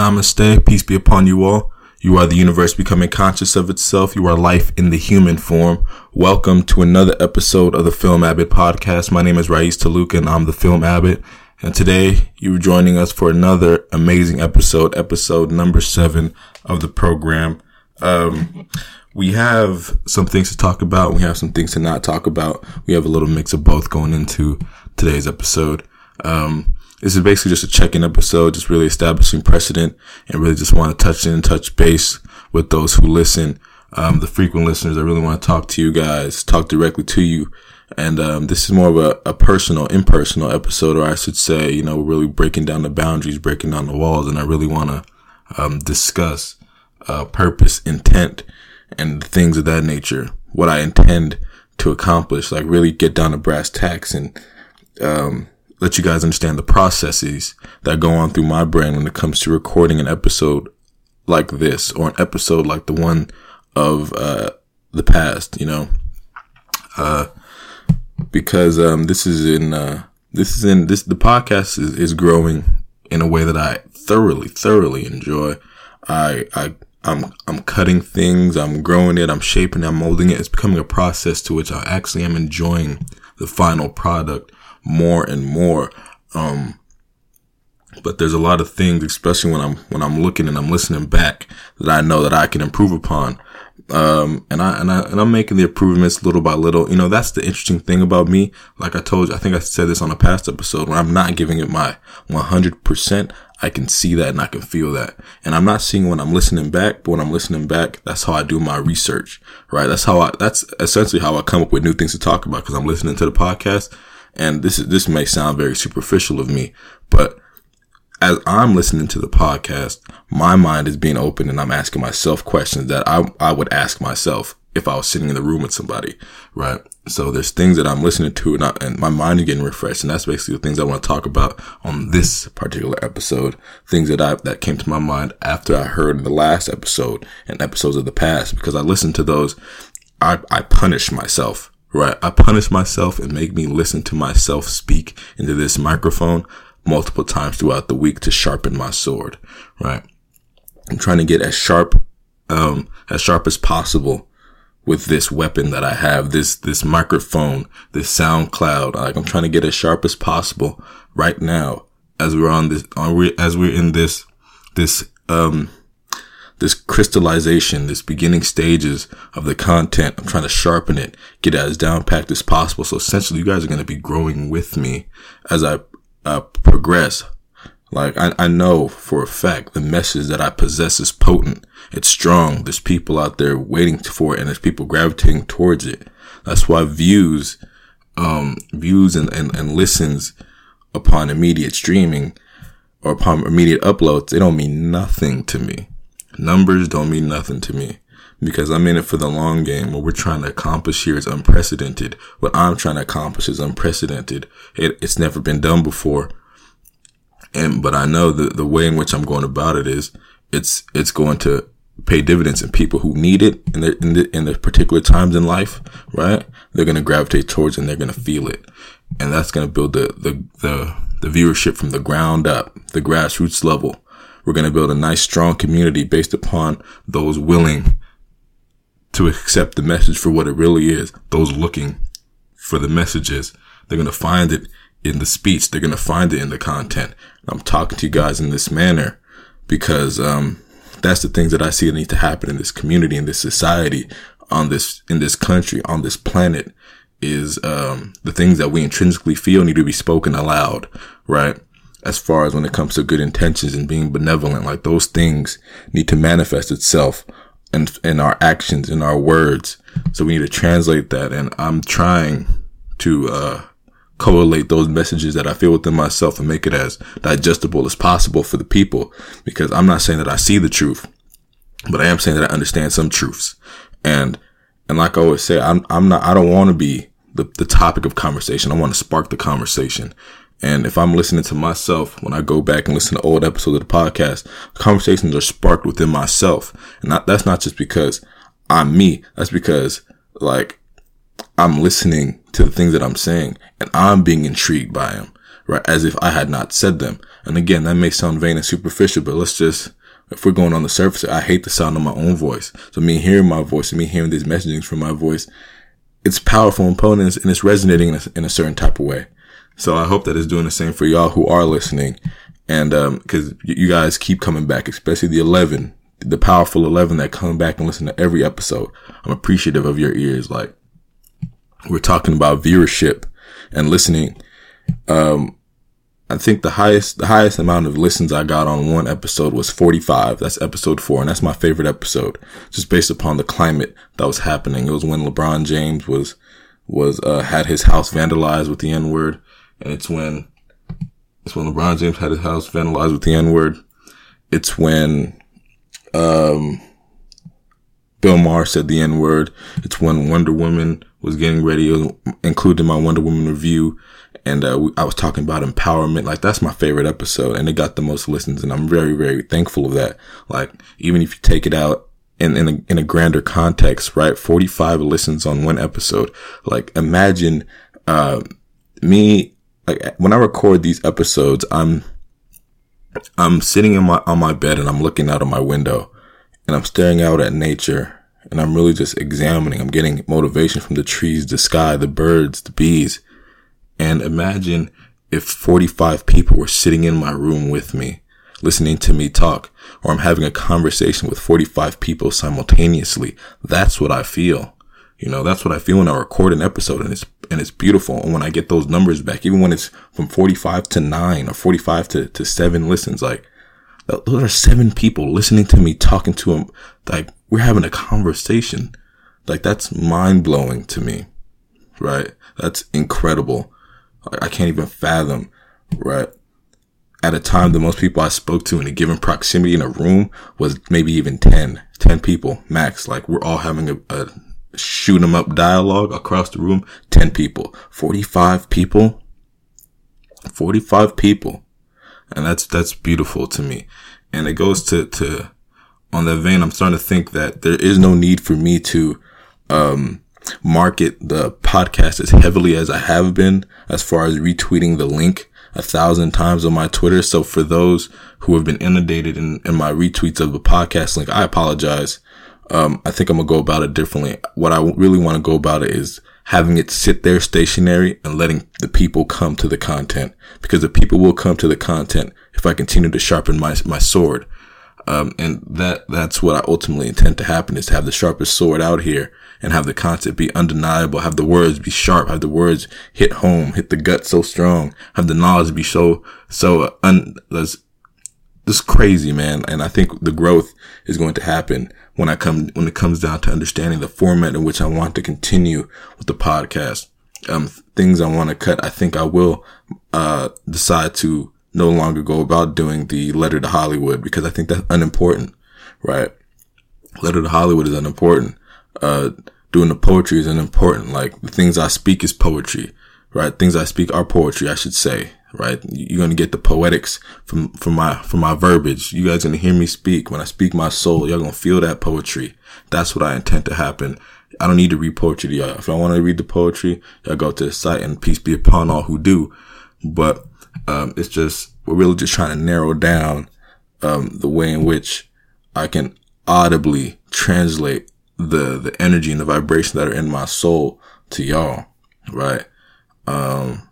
Namaste, peace be upon you all. You are the universe becoming conscious of itself. You are life in the human form. Welcome to another episode of the Film Abbot podcast. My name is Rais Taluk and I'm the Film Abbot. And today you're joining us for another amazing episode, episode number seven of the program. Um, we have some things to talk about. We have some things to not talk about. We have a little mix of both going into today's episode. Um, this is basically just a check-in episode, just really establishing precedent and really just want to touch in, touch base with those who listen. Um, the frequent listeners, I really want to talk to you guys, talk directly to you. And, um, this is more of a, a personal, impersonal episode, or I should say, you know, really breaking down the boundaries, breaking down the walls. And I really want to, um, discuss, uh, purpose, intent, and things of that nature. What I intend to accomplish, like really get down to brass tacks and, um, let you guys understand the processes that go on through my brain when it comes to recording an episode like this or an episode like the one of uh, the past, you know. Uh, because um, this is in uh, this is in this the podcast is, is growing in a way that I thoroughly thoroughly enjoy. I I I'm I'm cutting things, I'm growing it, I'm shaping it, I'm molding it. It's becoming a process to which I actually am enjoying the final product more and more. Um, but there's a lot of things, especially when I'm, when I'm looking and I'm listening back that I know that I can improve upon. Um, and I, and I, and I'm making the improvements little by little. You know, that's the interesting thing about me. Like I told you, I think I said this on a past episode when I'm not giving it my 100%. I can see that and I can feel that. And I'm not seeing when I'm listening back, but when I'm listening back, that's how I do my research, right? That's how I, that's essentially how I come up with new things to talk about because I'm listening to the podcast and this is, this may sound very superficial of me, but as I'm listening to the podcast, my mind is being open and I'm asking myself questions that I, I would ask myself if I was sitting in the room with somebody, right? So there's things that I'm listening to and, I, and my mind is getting refreshed. And that's basically the things I want to talk about on this particular episode. Things that I, that came to my mind after I heard the last episode and episodes of the past, because I listened to those. I, I punish myself right? I punish myself and make me listen to myself speak into this microphone multiple times throughout the week to sharpen my sword, right? I'm trying to get as sharp, um, as sharp as possible with this weapon that I have, this, this microphone, this SoundCloud. Like I'm trying to get as sharp as possible right now as we're on this, on, as we're in this, this, um, this crystallization, this beginning stages of the content. I'm trying to sharpen it, get it as down packed as possible. So essentially you guys are going to be growing with me as I uh, progress. Like I, I know for a fact the message that I possess is potent. It's strong. There's people out there waiting for it and there's people gravitating towards it. That's why views, um, views and, and, and listens upon immediate streaming or upon immediate uploads, they don't mean nothing to me. Numbers don't mean nothing to me because I'm in it for the long game. What we're trying to accomplish here is unprecedented. What I'm trying to accomplish is unprecedented. It, it's never been done before. And, but I know that the way in which I'm going about it is it's, it's going to pay dividends and people who need it in their, in, the, in particular times in life, right? They're going to gravitate towards and they're going to feel it. And that's going to build the, the, the, the viewership from the ground up, the grassroots level we're going to build a nice, strong community based upon those willing to accept the message for what it really is. Those looking for the messages. They're going to find it in the speech. They're going to find it in the content. I'm talking to you guys in this manner because, um, that's the things that I see that need to happen in this community, in this society, on this, in this country, on this planet is, um, the things that we intrinsically feel need to be spoken aloud, right? As far as when it comes to good intentions and being benevolent. Like those things need to manifest itself in, in our actions, in our words. So we need to translate that. And I'm trying to, uh, collate those messages that I feel within myself and make it as digestible as possible for the people. Because I'm not saying that I see the truth, but I am saying that I understand some truths. And, and like I always say, I'm, I'm not, I don't want to be the, the topic of conversation. I want to spark the conversation. And if I'm listening to myself, when I go back and listen to old episodes of the podcast, conversations are sparked within myself. And not, that's not just because I'm me. That's because like I'm listening to the things that I'm saying and I'm being intrigued by them, right? As if I had not said them, And again, that may sound vain and superficial, but let's just, if we're going on the surface, I hate the sound of my own voice. So me hearing my voice and me hearing these messagings from my voice, it's powerful and and it's resonating in a, in a certain type of way. So I hope that it's doing the same for y'all who are listening. And, um, cause you guys keep coming back, especially the 11, the powerful 11 that come back and listen to every episode. I'm appreciative of your ears. Like we're talking about viewership and listening. Um, I think the highest, the highest amount of listens I got on one episode was 45. That's episode four. And that's my favorite episode just based upon the climate that was happening. It was when LeBron James was, was, uh, had his house vandalized with the N word. And it's when, it's when LeBron James had his house vandalized with the N word. It's when, um, Bill Maher said the N word. It's when Wonder Woman was getting ready, including my Wonder Woman review. And, uh, I was talking about empowerment. Like that's my favorite episode and it got the most listens. And I'm very, very thankful of that. Like even if you take it out in, in a, in a grander context, right? 45 listens on one episode. Like imagine, uh, me, like when I record these episodes, I'm, I'm sitting in my, on my bed and I'm looking out of my window and I'm staring out at nature and I'm really just examining. I'm getting motivation from the trees, the sky, the birds, the bees. And imagine if 45 people were sitting in my room with me, listening to me talk, or I'm having a conversation with 45 people simultaneously. That's what I feel. You know, that's what I feel when I record an episode and it's, and it's beautiful. And when I get those numbers back, even when it's from 45 to nine or 45 to, to seven listens, like those are seven people listening to me talking to them. Like we're having a conversation. Like that's mind blowing to me. Right. That's incredible. I can't even fathom. Right. At a time, the most people I spoke to in a given proximity in a room was maybe even 10, 10 people max. Like we're all having a, a shoot 'em up dialogue across the room. 10 people, 45 people, 45 people. And that's, that's beautiful to me. And it goes to, to, on that vein, I'm starting to think that there is no need for me to, um, market the podcast as heavily as I have been as far as retweeting the link a thousand times on my Twitter. So for those who have been inundated in, in my retweets of the podcast link, I apologize. Um, I think I'm gonna go about it differently. What I really want to go about it is having it sit there stationary and letting the people come to the content because the people will come to the content if I continue to sharpen my, my sword. Um, and that, that's what I ultimately intend to happen is to have the sharpest sword out here and have the content be undeniable, have the words be sharp, have the words hit home, hit the gut so strong, have the knowledge be so, so un, this crazy, man. And I think the growth is going to happen when I come, when it comes down to understanding the format in which I want to continue with the podcast. Um, things I want to cut. I think I will, uh, decide to no longer go about doing the letter to Hollywood because I think that's unimportant, right? Letter to Hollywood is unimportant. Uh, doing the poetry is unimportant. Like the things I speak is poetry, right? Things I speak are poetry, I should say, right? You're going to get the poetics from, from my, from my verbiage. You guys going to hear me speak. When I speak my soul, y'all going to feel that poetry. That's what I intend to happen. I don't need to read poetry to y'all. If I want to read the poetry, y'all go to the site and peace be upon all who do. But um, it's just, we're really just trying to narrow down, um, the way in which I can audibly translate the, the energy and the vibration that are in my soul to y'all. Right. Um,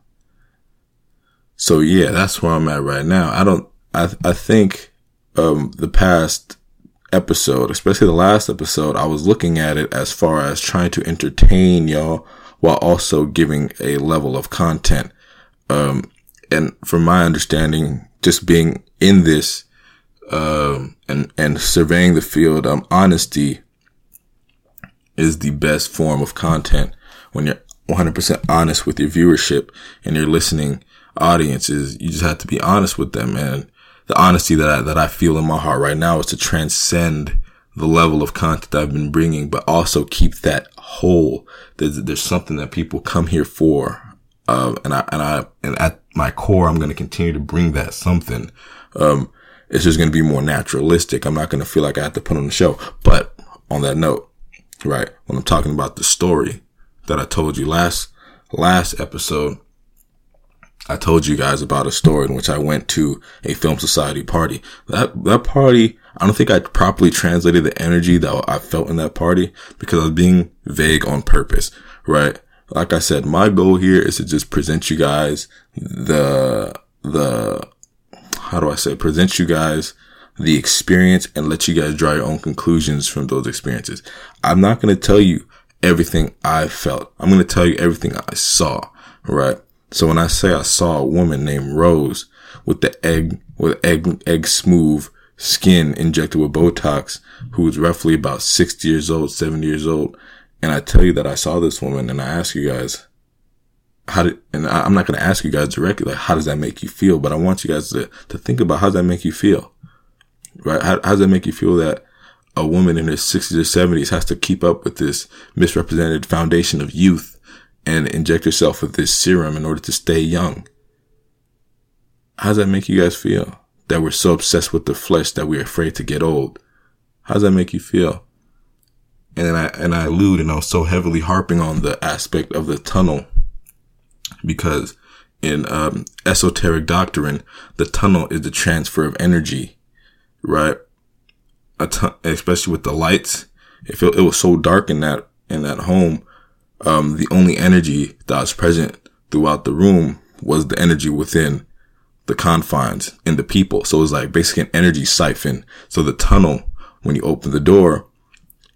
so yeah, that's where I'm at right now. I don't, I, I think, um, the past episode, especially the last episode, I was looking at it as far as trying to entertain y'all while also giving a level of content. Um, and from my understanding, just being in this, um, and, and surveying the field, um, honesty is the best form of content when you're 100% honest with your viewership and you're listening audiences. You just have to be honest with them. And the honesty that I, that I feel in my heart right now is to transcend the level of content I've been bringing, but also keep that whole. There's, there's something that people come here for. Um, and I, and I, and at my core, I'm going to continue to bring that something. Um, it's just going to be more naturalistic. I'm not going to feel like I have to put on the show. But on that note, right, when I'm talking about the story that I told you last, last episode, I told you guys about a story in which I went to a film society party. That, that party, I don't think I properly translated the energy that I felt in that party because I was being vague on purpose, right? Like I said, my goal here is to just present you guys the, the, how do I say, present you guys the experience and let you guys draw your own conclusions from those experiences. I'm not going to tell you everything I felt. I'm going to tell you everything I saw, right? So when I say I saw a woman named Rose with the egg, with egg, egg smooth skin injected with Botox, who was roughly about 60 years old, 70 years old. And I tell you that I saw this woman and I ask you guys, how did, and I, I'm not going to ask you guys directly, like, how does that make you feel? But I want you guys to, to think about how does that make you feel? Right? How, how does that make you feel that a woman in her 60s or 70s has to keep up with this misrepresented foundation of youth and inject yourself with this serum in order to stay young. How does that make you guys feel? That we're so obsessed with the flesh that we're afraid to get old. How does that make you feel? And I, and I allude and I was so heavily harping on the aspect of the tunnel because in, um, esoteric doctrine, the tunnel is the transfer of energy, right? Ton- especially with the lights. It felt, it was so dark in that, in that home um, the only energy that was present throughout the room was the energy within the confines in the people. So it was like basically an energy siphon. So the tunnel, when you open the door,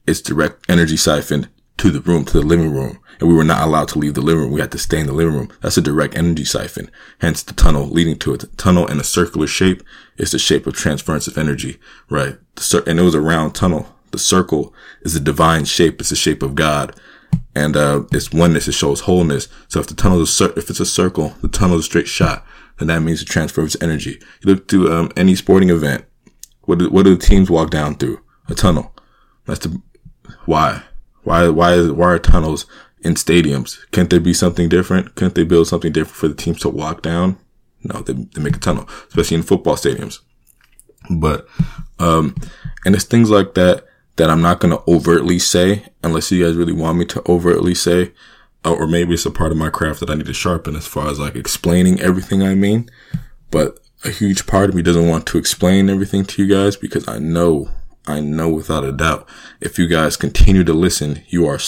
it's direct energy siphon to the room, to the living room. And we were not allowed to leave the living room. We had to stay in the living room. That's a direct energy siphon. Hence the tunnel leading to it. The tunnel in a circular shape is the shape of transference of energy, right? And it was a round tunnel. The circle is a divine shape. It's the shape of God and uh, it's oneness. It shows wholeness. So if the tunnel is if it's a circle, the tunnel is a straight shot, then that means the transfer of energy. You look to um, any sporting event. What do, what do the teams walk down through? A tunnel. That's the why. Why why why are tunnels in stadiums? Can't there be something different? Can't they build something different for the teams to walk down? No, they, they make a tunnel, especially in football stadiums. But um, and it's things like that that I'm not going to overtly say unless you guys really want me to overtly say, uh, or maybe it's a part of my craft that I need to sharpen as far as like explaining everything I mean. But a huge part of me doesn't want to explain everything to you guys because I know, I know without a doubt, if you guys continue to listen, you are,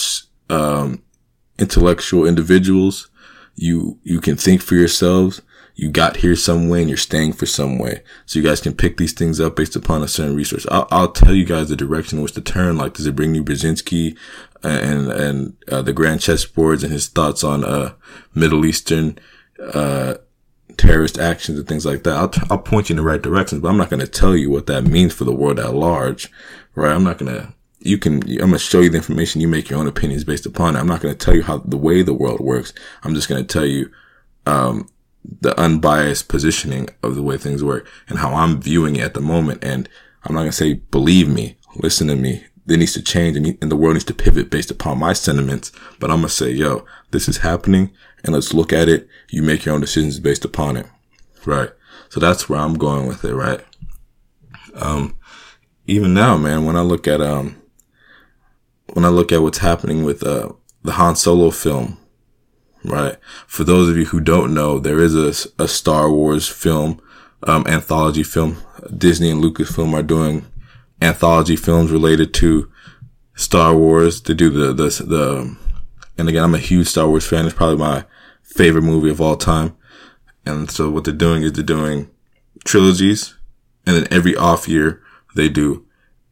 um, intellectual individuals. You, you can think for yourselves you got here some way and you're staying for some way. So you guys can pick these things up based upon a certain resource. I'll, I'll tell you guys the direction in which to turn. Like, does it bring you Brzezinski and, and, uh, the grand chessboards and his thoughts on, uh, Middle Eastern, uh, terrorist actions and things like that. I'll, t- I'll point you in the right directions, but I'm not going to tell you what that means for the world at large, right? I'm not going to, you can, I'm going to show you the information. You make your own opinions based upon it. I'm not going to tell you how the way the world works. I'm just going to tell you, um, the unbiased positioning of the way things work and how I'm viewing it at the moment. And I'm not going to say, believe me, listen to me. It needs to change and, and the world needs to pivot based upon my sentiments. But I'm going to say, yo, this is happening and let's look at it. You make your own decisions based upon it. Right. So that's where I'm going with it. Right. Um, even now, man, when I look at, um, when I look at what's happening with, uh, the Han Solo film, right? For those of you who don't know, there is a, a Star Wars film, um, anthology film. Disney and Lucasfilm are doing anthology films related to Star Wars They do the, the, the, and again, I'm a huge Star Wars fan. It's probably my favorite movie of all time. And so what they're doing is they're doing trilogies and then every off year they do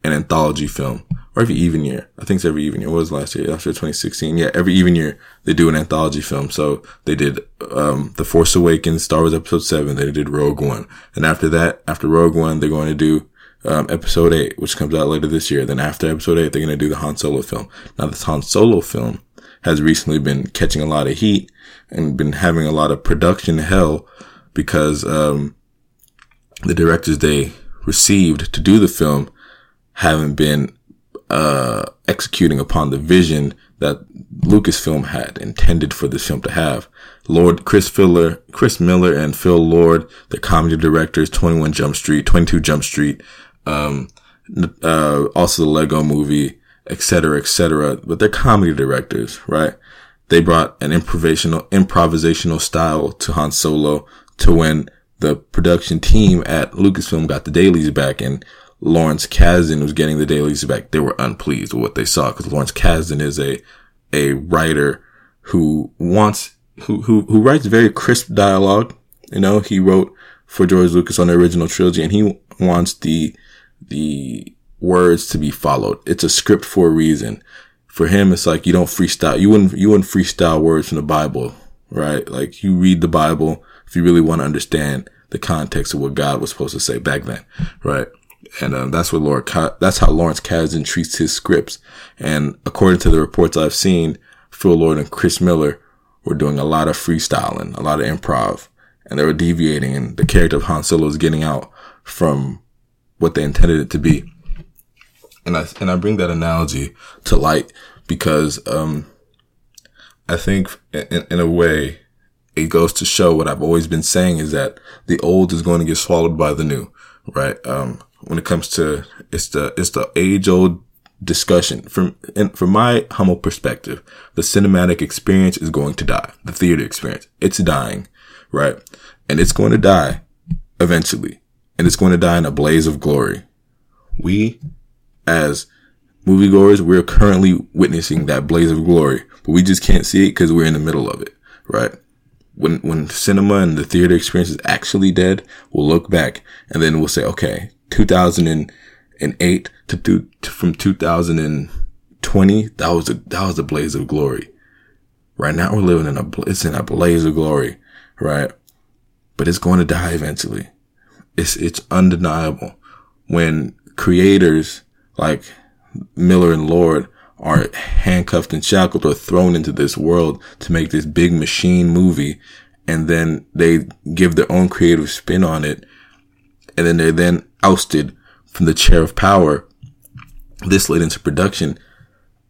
an anthology film or every even year. I think it's every even year. What was last year? After 2016. Yeah, every even year they do an anthology film. So they did, um, The Force Awakens, Star Wars Episode 7. They did Rogue One. And after that, after Rogue One, they're going to do, um, Episode 8, which comes out later this year. Then after Episode 8, they're going to do the Han Solo film. Now this Han Solo film has recently been catching a lot of heat and been having a lot of production hell because, um, the directors they received to do the film haven't been uh, executing upon the vision that Lucasfilm had intended for this film to have. Lord Chris Filler, Chris Miller and Phil Lord, the comedy directors, 21 Jump Street, 22 Jump Street, um, uh, also the Lego movie, etc., etc. But they're comedy directors, right? they brought an improvisational, improvisational style to Han Solo to when the production team at Lucasfilm got the dailies back and Lawrence Kasdan was getting the dailies back. They were unpleased with what they saw because Lawrence Kasdan is a, a writer who wants, who, who, who writes very crisp dialogue. You know, he wrote for George Lucas on the original trilogy and he wants the, the words to be followed. It's a script for a reason. For him, it's like you don't freestyle. You wouldn't, you wouldn't freestyle words from the Bible, right? Like you read the Bible if you really want to understand the context of what God was supposed to say back then, right? And um, that's what Lord, that's how Lawrence Kasdan treats his scripts. And according to the reports I've seen, Phil Lord and Chris Miller were doing a lot of freestyling, a lot of improv, and they were deviating, and the character of Han Solo was getting out from what they intended it to be. And I and I bring that analogy to light because um, I think in, in a way it goes to show what I've always been saying is that the old is going to get swallowed by the new, right? Um, when it comes to, it's the, it's the age old discussion from, and from my humble perspective, the cinematic experience is going to die. The theater experience, it's dying, right? And it's going to die eventually and it's going to die in a blaze of glory. We as moviegoers, we're currently witnessing that blaze of glory, but we just can't see it because we're in the middle of it, right? when when cinema and the theater experience is actually dead, we'll look back and then we'll say, okay, 2008 to, to, from 2020, that was a that was a blaze of glory. Right now, we're living in a it's in a blaze of glory, right? But it's going to die eventually. It's it's undeniable when creators like Miller and Lord are handcuffed and shackled or thrown into this world to make this big machine movie. And then they give their own creative spin on it. And then they're then ousted from the chair of power this late into production.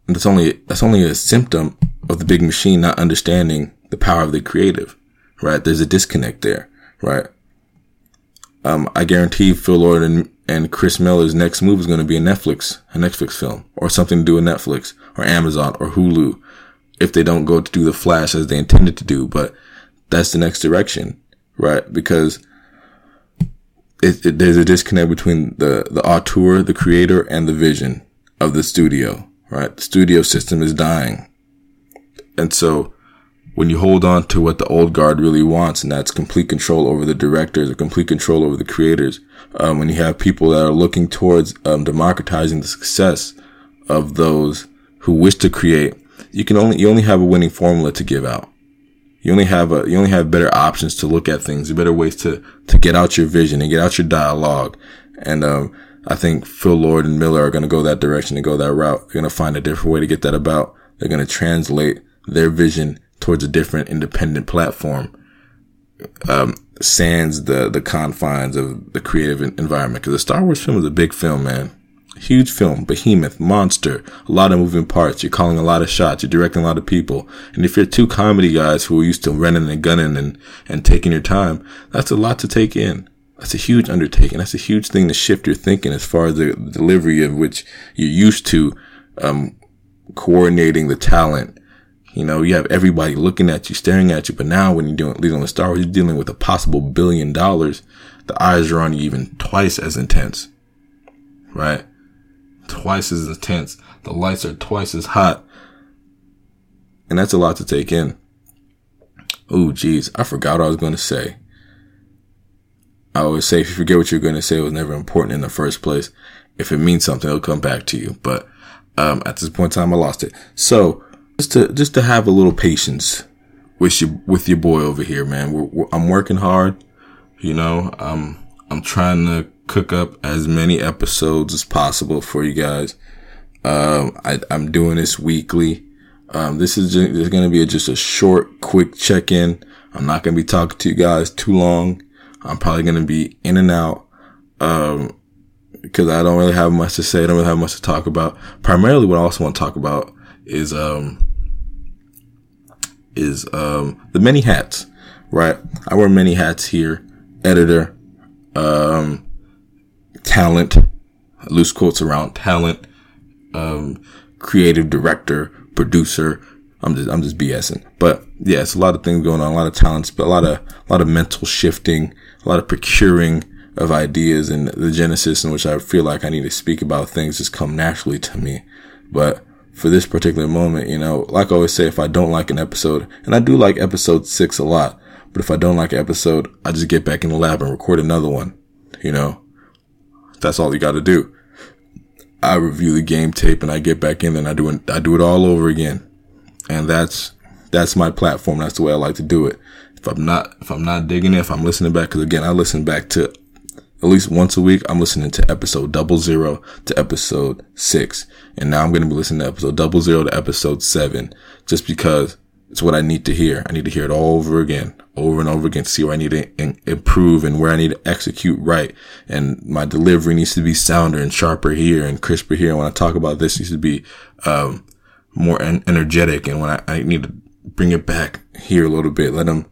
And that's only, that's only a symptom of the big machine not understanding the power of the creative, right? There's a disconnect there, right? Um, I guarantee Phil Lord and and Chris Miller's next move is going to be a Netflix, a Netflix film, or something to do with Netflix, or Amazon, or Hulu, if they don't go to do the Flash as they intended to do. But that's the next direction, right? Because it, it, there's a disconnect between the the auteur, the creator, and the vision of the studio, right? The studio system is dying, and so when you hold on to what the old guard really wants, and that's complete control over the directors or complete control over the creators, um, when you have people that are looking towards um, democratizing the success of those who wish to create, you can only you only have a winning formula to give out. You only have a you only have better options to look at things, better ways to to get out your vision and get out your dialogue. And um, I think Phil Lord and Miller are going to go that direction and go that route. They're going to find a different way to get that about. They're going to translate their vision towards a different independent platform, um, sans the, the confines of the creative environment. Cause the Star Wars film is a big film, man. Huge film, behemoth, monster, a lot of moving parts. You're calling a lot of shots. You're directing a lot of people. And if you're two comedy guys who are used to running and gunning and, and taking your time, that's a lot to take in. That's a huge undertaking. That's a huge thing to shift your thinking as far as the delivery of which you're used to, um, coordinating the talent you know, you have everybody looking at you, staring at you. But now when you're doing leading on the Star Wars, you're dealing with a possible billion dollars. The eyes are on you even twice as intense, right? Twice as intense. The lights are twice as hot. And that's a lot to take in. Oh, geez. I forgot what I was going to say. I always say if you forget what you're going to say, it was never important in the first place. If it means something, it'll come back to you. But, um, at this point in time, I lost it. So, just to just to have a little patience with your with your boy over here, man. We're, we're, I'm working hard, you know. I'm I'm trying to cook up as many episodes as possible for you guys. Um, I, am doing this weekly. Um, this is just, there's going to be a, just a short, quick check in. I'm not going to be talking to you guys too long. I'm probably going to be in and out. Um, because I don't really have much to say. I don't really have much to talk about. Primarily what I also want to talk about is um is um the many hats, right? I wear many hats here. Editor, um talent, loose quotes around talent, um creative director, producer, I'm just I'm just BSing. But yeah, it's a lot of things going on, a lot of talents, but a lot of a lot of mental shifting, a lot of procuring of ideas and the genesis in which I feel like I need to speak about things just come naturally to me. But for this particular moment, you know, like I always say, if I don't like an episode, and I do like episode six a lot, but if I don't like an episode, I just get back in the lab and record another one. You know, that's all you got to do. I review the game tape and I get back in and I do it, I do it all over again. And that's, that's my platform. That's the way I like to do it. If I'm not, if I'm not digging it, if I'm listening back, cause again, I listen back to at least once a week, I'm listening to episode double zero to episode six. And now I'm going to be listening to episode double zero to episode seven just because it's what I need to hear. I need to hear it all over again, over and over again, see where I need to in- improve and where I need to execute right. And my delivery needs to be sounder and sharper here and crisper here. And when I talk about this, needs to be, um, more en- energetic. And when I, I need to bring it back here a little bit, let them,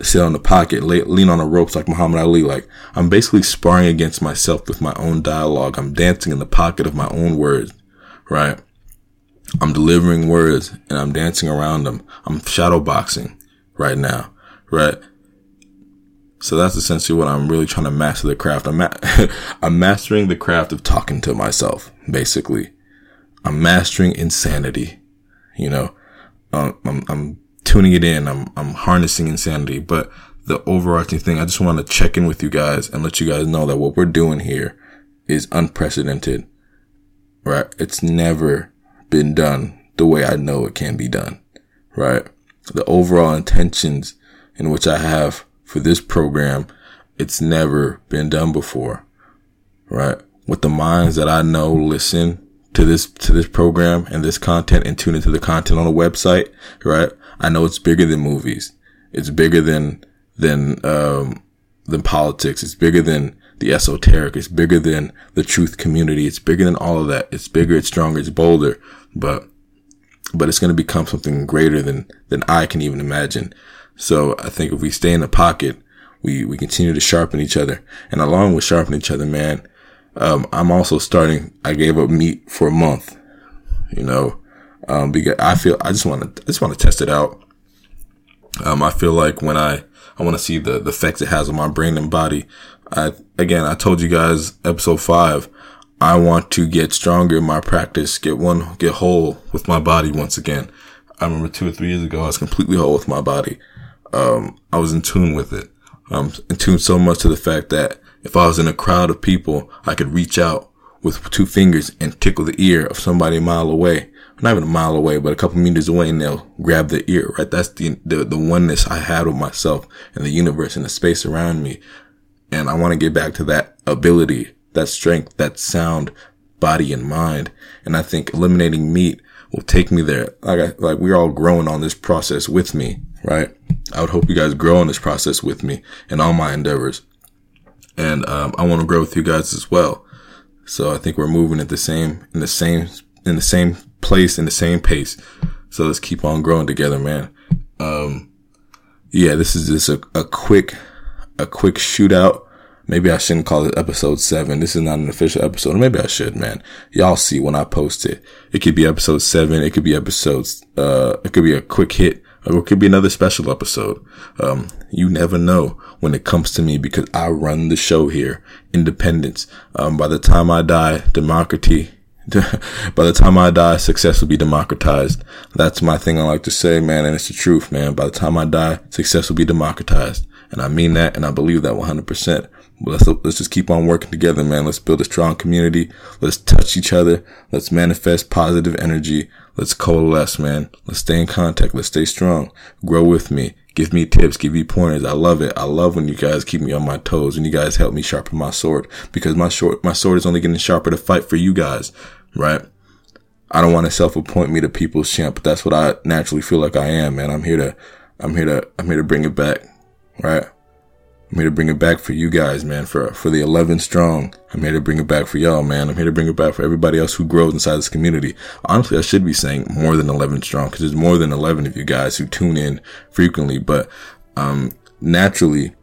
sit on the pocket, lay, lean on the ropes like Muhammad Ali. Like I'm basically sparring against myself with my own dialogue. I'm dancing in the pocket of my own words, right? I'm delivering words and I'm dancing around them. I'm shadow boxing right now, right? So that's essentially what I'm really trying to master the craft. I'm, ma- I'm mastering the craft of talking to myself, basically. I'm mastering insanity, you know. Um, I'm, I'm tuning it in. I'm, I'm harnessing insanity, but the overarching thing, I just want to check in with you guys and let you guys know that what we're doing here is unprecedented, right? It's never been done the way I know it can be done, right? The overall intentions in which I have for this program, it's never been done before, right? With the minds that I know listen to this, to this program and this content and tune into the content on the website, right? I know it's bigger than movies. It's bigger than, than, um, than politics. It's bigger than the esoteric. It's bigger than the truth community. It's bigger than all of that. It's bigger. It's stronger. It's bolder, but, but it's going to become something greater than, than I can even imagine. So I think if we stay in the pocket, we, we continue to sharpen each other and along with sharpening each other, man, um, I'm also starting, I gave up meat for a month, you know, um, because I feel, I just want to, I just want to test it out. Um, I feel like when I, I want to see the, the effects it has on my brain and body. I, again, I told you guys episode five, I want to get stronger in my practice, get one, get whole with my body once again. I remember two or three years ago, I was completely whole with my body. Um, I was in tune with it. Um, in tune so much to the fact that if I was in a crowd of people, I could reach out with two fingers and tickle the ear of somebody a mile away. Not even a mile away, but a couple meters away and they'll grab the ear, right? That's the, the, the oneness I had with myself and the universe and the space around me. And I want to get back to that ability, that strength, that sound, body and mind. And I think eliminating meat will take me there. Like, I, like we're all growing on this process with me, right? I would hope you guys grow on this process with me and all my endeavors. And, um, I want to grow with you guys as well. So I think we're moving at the same, in the same, in the same place, in the same pace. So let's keep on growing together, man. Um, yeah, this is just a, a quick, a quick shootout. Maybe I shouldn't call it episode seven. This is not an official episode. Maybe I should, man. Y'all see when I post it. It could be episode seven. It could be episodes, uh, it could be a quick hit or it could be another special episode. Um, you never know when it comes to me because I run the show here. Independence. Um, by the time I die, democracy, by the time I die, success will be democratized. That's my thing I like to say, man. And it's the truth, man. By the time I die, success will be democratized. And I mean that and I believe that 100%. Let's, let's just keep on working together, man. Let's build a strong community. Let's touch each other. Let's manifest positive energy. Let's coalesce, man. Let's stay in contact. Let's stay strong. Grow with me. Give me tips. Give me pointers. I love it. I love when you guys keep me on my toes and you guys help me sharpen my sword because my short, my sword is only getting sharper to fight for you guys, right? I don't want to self-appoint me to people's champ, but that's what I naturally feel like I am, man. I'm here to, I'm here to, I'm here to bring it back, right? I'm here to bring it back for you guys, man, for, for the 11 strong. I'm here to bring it back for y'all, man. I'm here to bring it back for everybody else who grows inside this community. Honestly, I should be saying more than 11 strong because there's more than 11 of you guys who tune in frequently, but, um, naturally,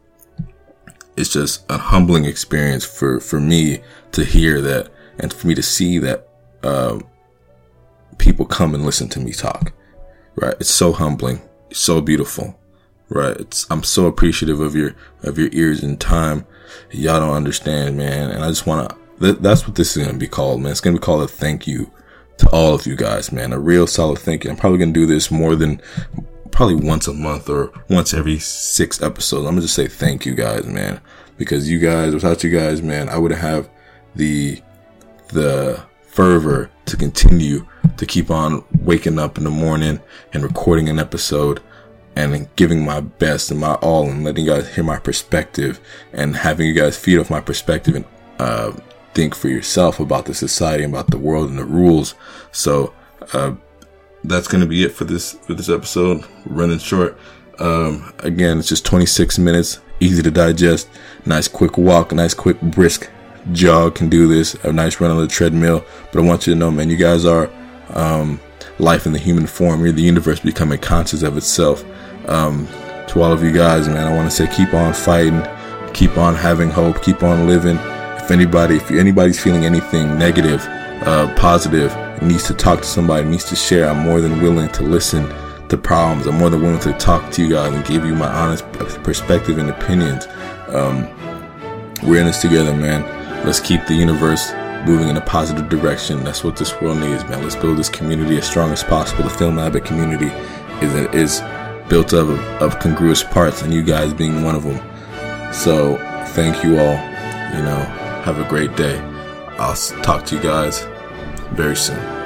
it's just a humbling experience for, for me to hear that and for me to see that, uh, people come and listen to me talk. right? It's so humbling, it's so beautiful, right? It's, I'm so appreciative of your, of your ears and time. Y'all don't understand, man. And I just want to, th- that's what this is to be called, man. It's to be called a thank you to all of you guys, man. A real solid thank you. I'm probably to do this more than probably once a month or once every six episodes. I'm to just say thank you guys, man. Because you guys, without you guys, man, I wouldn't have the, the fervor to continue to keep on waking up in the morning and recording an episode and giving my best and my all and letting you guys hear my perspective and having you guys feed off my perspective and uh, think for yourself about the society, and about the world and the rules. So uh, that's gonna be it for this for this episode. Running short. Um, again, it's just 26 minutes, easy to digest. Nice quick walk, nice quick brisk jog can do this. A nice run on the treadmill. But I want you to know, man, you guys are um, life in the human form. You're the universe becoming conscious of itself. Um, to all of you guys, man, I want to say keep on fighting, keep on having hope, keep on living. If anybody, if anybody's feeling anything negative, uh, positive, needs to talk to somebody, needs to share, I'm more than willing to listen to problems. I'm more than willing to talk to you guys and give you my honest perspective and opinions. Um, we're in this together, man. Let's keep the universe moving in a positive direction. That's what this world needs, man. Let's build this community as strong as possible. The Film Habit community is is built up of, of congruous parts, and you guys being one of them. So, thank you all. You know, have a great day. I'll talk to you guys very soon.